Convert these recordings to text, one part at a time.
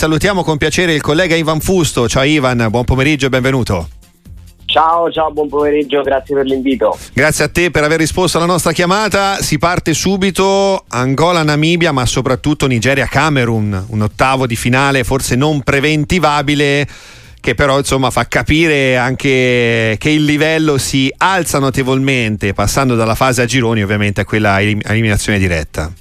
salutiamo con piacere il collega Ivan Fusto. Ciao Ivan, buon pomeriggio e benvenuto. Ciao, ciao, buon pomeriggio, grazie per l'invito. Grazie a te per aver risposto alla nostra chiamata. Si parte subito Angola-Namibia, ma soprattutto Nigeria-Camerun, un ottavo di finale forse non preventivabile che però insomma fa capire anche che il livello si alza notevolmente passando dalla fase a gironi ovviamente a quella eliminazione diretta.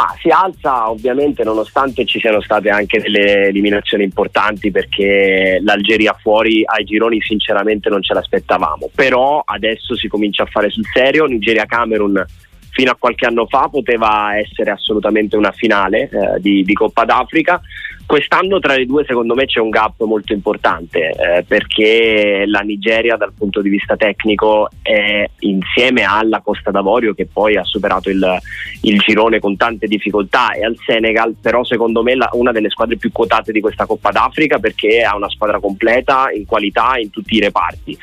Ma si alza ovviamente nonostante ci siano state anche delle eliminazioni importanti perché l'Algeria fuori ai gironi sinceramente non ce l'aspettavamo, però adesso si comincia a fare sul serio, Nigeria-Camerun fino a qualche anno fa poteva essere assolutamente una finale eh, di, di Coppa d'Africa Quest'anno tra le due secondo me c'è un gap molto importante eh, perché la Nigeria dal punto di vista tecnico è insieme alla Costa d'Avorio che poi ha superato il, il girone con tante difficoltà e al Senegal però secondo me la, una delle squadre più quotate di questa Coppa d'Africa perché ha una squadra completa in qualità in tutti i reparti.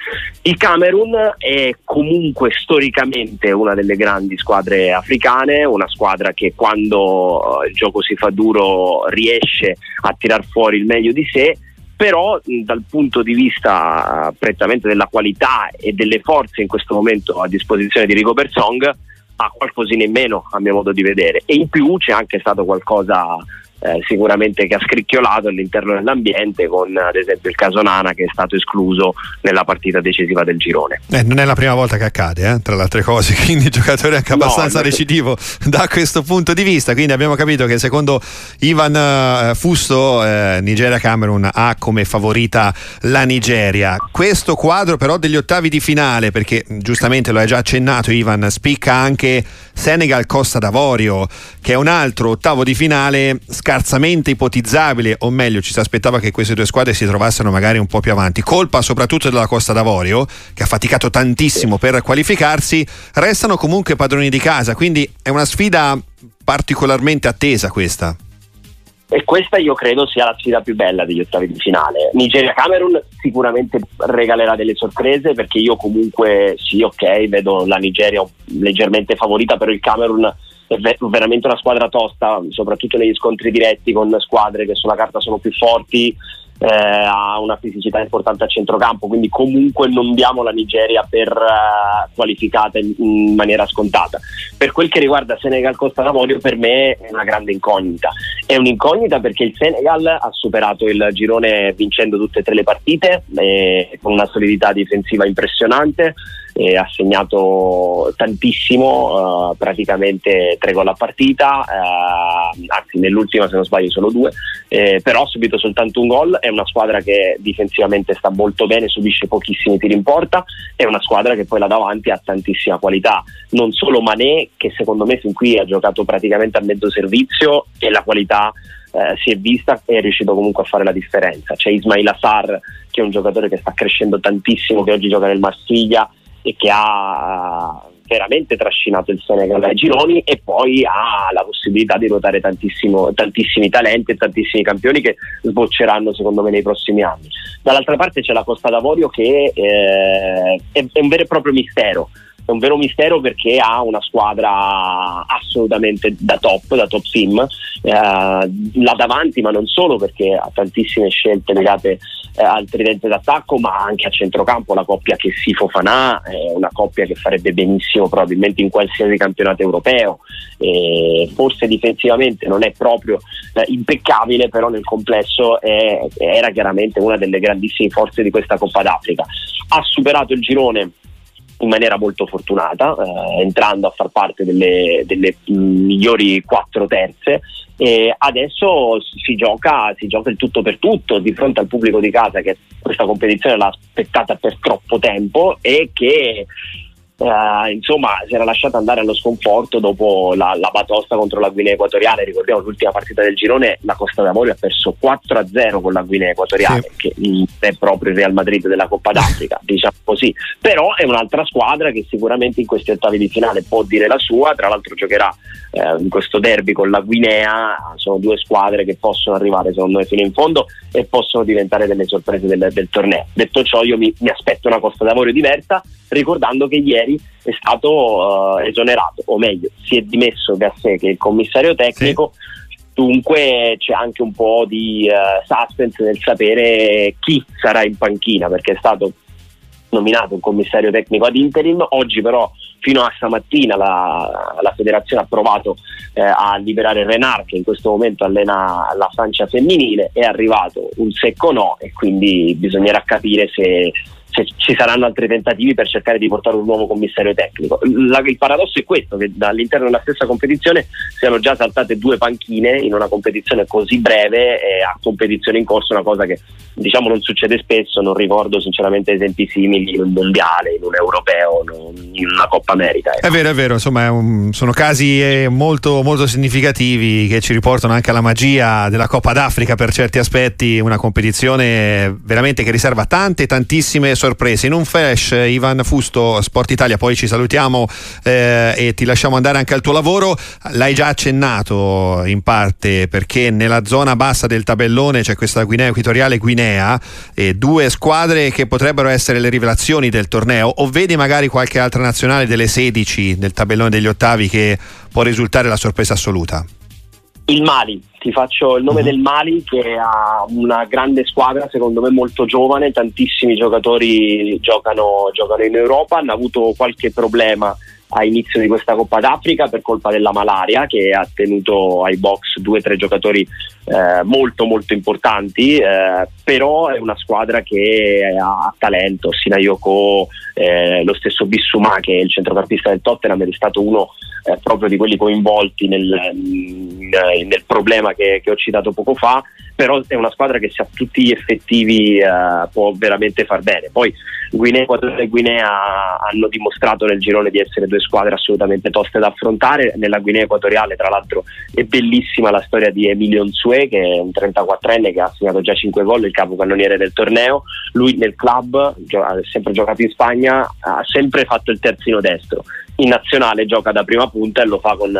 Il Camerun è comunque storicamente una delle grandi squadre africane, una squadra che quando eh, il gioco si fa duro riesce a tirar fuori il meglio di sé però dal punto di vista prettamente della qualità e delle forze in questo momento a disposizione di Rico Bersong ha qualcosina in meno a mio modo di vedere. E in più c'è anche stato qualcosa eh, sicuramente che ha scricchiolato all'interno dell'ambiente con ad esempio il caso Nana che è stato escluso nella partita decisiva del girone. Eh, non è la prima volta che accade, eh, tra le altre cose, quindi il giocatore è anche abbastanza no, recidivo da questo punto di vista, quindi abbiamo capito che secondo Ivan uh, Fusto uh, Nigeria-Camerun ha come favorita la Nigeria. Questo quadro però degli ottavi di finale, perché giustamente lo hai già accennato Ivan, spicca anche Senegal-Costa d'Avorio, che è un altro ottavo di finale scarsamente ipotizzabile, o meglio, ci si aspettava che queste due squadre si trovassero magari un po' più avanti. Colpa soprattutto della Costa d'Avorio, che ha faticato tantissimo per qualificarsi, restano comunque padroni di casa, quindi è una sfida particolarmente attesa questa. E questa io credo sia la sfida più bella degli ottavi di finale. Nigeria-Camerun sicuramente regalerà delle sorprese perché io comunque sì, ok, vedo la Nigeria leggermente favorita, però il Camerun veramente una squadra tosta, soprattutto negli scontri diretti con squadre che sulla carta sono più forti eh, ha una fisicità importante a centrocampo, quindi comunque non diamo la Nigeria per uh, qualificata in, in, maniera scontata. Per quel che riguarda Senegal-Costa d'Avorio, per me è una grande incognita. È un'incognita perché il Senegal ha superato il girone vincendo tutte e tre le partite, eh, con una solidità difensiva impressionante eh, ha segnato tantissimo, eh, praticamente tre gol a partita, eh, anzi nell'ultima se non sbaglio solo due, eh, però ha subito soltanto un gol, è una squadra che difensivamente sta molto bene, subisce pochissimi tiri in porta, è una squadra che poi là davanti ha tantissima qualità, non solo Mané che secondo me fin qui ha giocato praticamente a mezzo servizio e la qualità eh, si è vista e è riuscito comunque a fare la differenza. C'è Ismail Assar che è un giocatore che sta crescendo tantissimo, che oggi gioca nel Marsiglia e che ha veramente trascinato il Senegal ai gironi e poi ha la possibilità di ruotare tantissimi talenti e tantissimi campioni che sbocceranno secondo me nei prossimi anni. Dall'altra parte c'è la Costa d'Avorio che eh, è, è un vero e proprio mistero è un vero mistero perché ha una squadra assolutamente da top, da top team, eh, là davanti, ma non solo perché ha tantissime scelte legate eh, al tridente d'attacco, ma anche a centrocampo. La coppia che si Fofanà è una coppia che farebbe benissimo probabilmente in qualsiasi campionato europeo. E forse difensivamente non è proprio eh, impeccabile, però nel complesso è, era chiaramente una delle grandissime forze di questa Coppa d'Africa. Ha superato il girone in maniera molto fortunata, eh, entrando a far parte delle, delle migliori quattro terze. E adesso si gioca, si gioca il tutto per tutto di fronte al pubblico di casa che questa competizione l'ha aspettata per troppo tempo e che Uh, insomma si era lasciata andare allo sconforto dopo la, la, batosta contro la Guinea Equatoriale. Ricordiamo l'ultima partita del girone la Costa d'Avorio ha perso 4-0 con la Guinea Equatoriale sì. che è proprio il Real Madrid della Coppa d'Africa diciamo così. Però è un'altra squadra che sicuramente in questi ottavi di finale può dire la sua. Tra l'altro giocherà eh, in questo derby con la Guinea sono due squadre che possono arrivare secondo me fino in fondo e possono diventare delle sorprese del, del torneo. Detto ciò io mi, mi aspetto una Costa d'Avorio diversa ricordando che ieri è stato uh, esonerato, o meglio, si è dimesso Gassè che è il commissario tecnico. Sì. Dunque c'è anche un po' di uh, suspense nel sapere chi sarà in panchina, perché è stato nominato un commissario tecnico ad interim, oggi però fino a stamattina la, la federazione ha provato eh, a liberare Renard che in questo momento allena la Francia femminile, è arrivato un secco no e quindi bisognerà capire se ci saranno altri tentativi per cercare di portare un nuovo commissario tecnico. La, il paradosso è questo, che all'interno della stessa competizione siano già saltate due panchine in una competizione così breve e a competizione in corso, una cosa che diciamo non succede spesso, non ricordo sinceramente esempi simili in un mondiale, in un europeo, in una Coppa America. Ecco. È vero, è vero, insomma un, sono casi eh, molto, molto significativi che ci riportano anche alla magia della Coppa d'Africa per certi aspetti, una competizione veramente che riserva tante, tantissime sorprese sorprese. In un flash, Ivan Fusto, Sport Italia, poi ci salutiamo eh, e ti lasciamo andare anche al tuo lavoro. L'hai già accennato in parte perché nella zona bassa del tabellone c'è questa Guinea Equatoriale Guinea e due squadre che potrebbero essere le rivelazioni del torneo. O vedi magari qualche altra nazionale delle 16 del tabellone degli ottavi che può risultare la sorpresa assoluta? Il Mali, ti faccio il nome uh-huh. del Mali che ha una grande squadra, secondo me molto giovane, tantissimi giocatori giocano, giocano in Europa, hanno avuto qualche problema a inizio di questa Coppa d'Africa per colpa della malaria che ha tenuto ai box due o tre giocatori eh, molto molto importanti, eh, però è una squadra che ha talento, Sinayoko, eh, lo stesso Bissumà che è il centrocampista del Tottenham è stato uno eh, proprio di quelli coinvolti nel, nel problema che, che, ho citato poco fa, però è una squadra che se ha tutti gli effettivi eh, può veramente far bene. Poi Guinea, Equatore e Guinea hanno dimostrato nel girone di essere due squadre assolutamente toste da affrontare. Nella Guinea Equatoriale, tra l'altro, è bellissima la storia di Emilio Nsue, che è un 34enne che ha segnato già 5 gol, il capocannoniere del torneo. Lui nel club, ha sempre giocato in Spagna, ha sempre fatto il terzino destro. In nazionale gioca da prima punta e lo fa con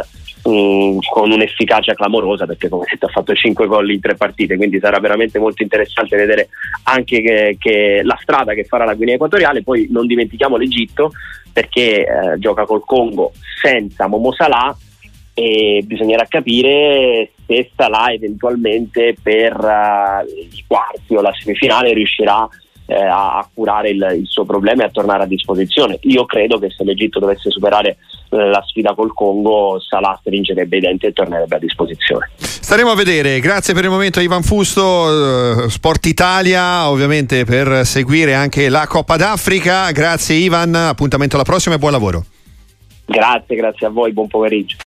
um, con un'efficacia clamorosa perché come detto ha fatto 5 gol in tre partite quindi sarà veramente molto interessante vedere anche che, che la strada che farà la Guinea Equatoriale. Poi non dimentichiamo l'Egitto perché eh, gioca col Congo senza Momo Salah e bisognerà capire se Salah eventualmente per uh, i quarti o la semifinale riuscirà eh, a, a, curare il, il, suo problema e a tornare a disposizione. Io credo che se l'Egitto dovesse superare eh, la sfida col Congo, Salah stringerebbe i denti e tornerebbe a disposizione. Staremo a vedere, grazie per il momento Ivan Fusto, eh, Sport Italia ovviamente per seguire anche la Coppa d'Africa, grazie Ivan, appuntamento alla prossima e buon lavoro. Grazie, grazie a voi, buon pomeriggio.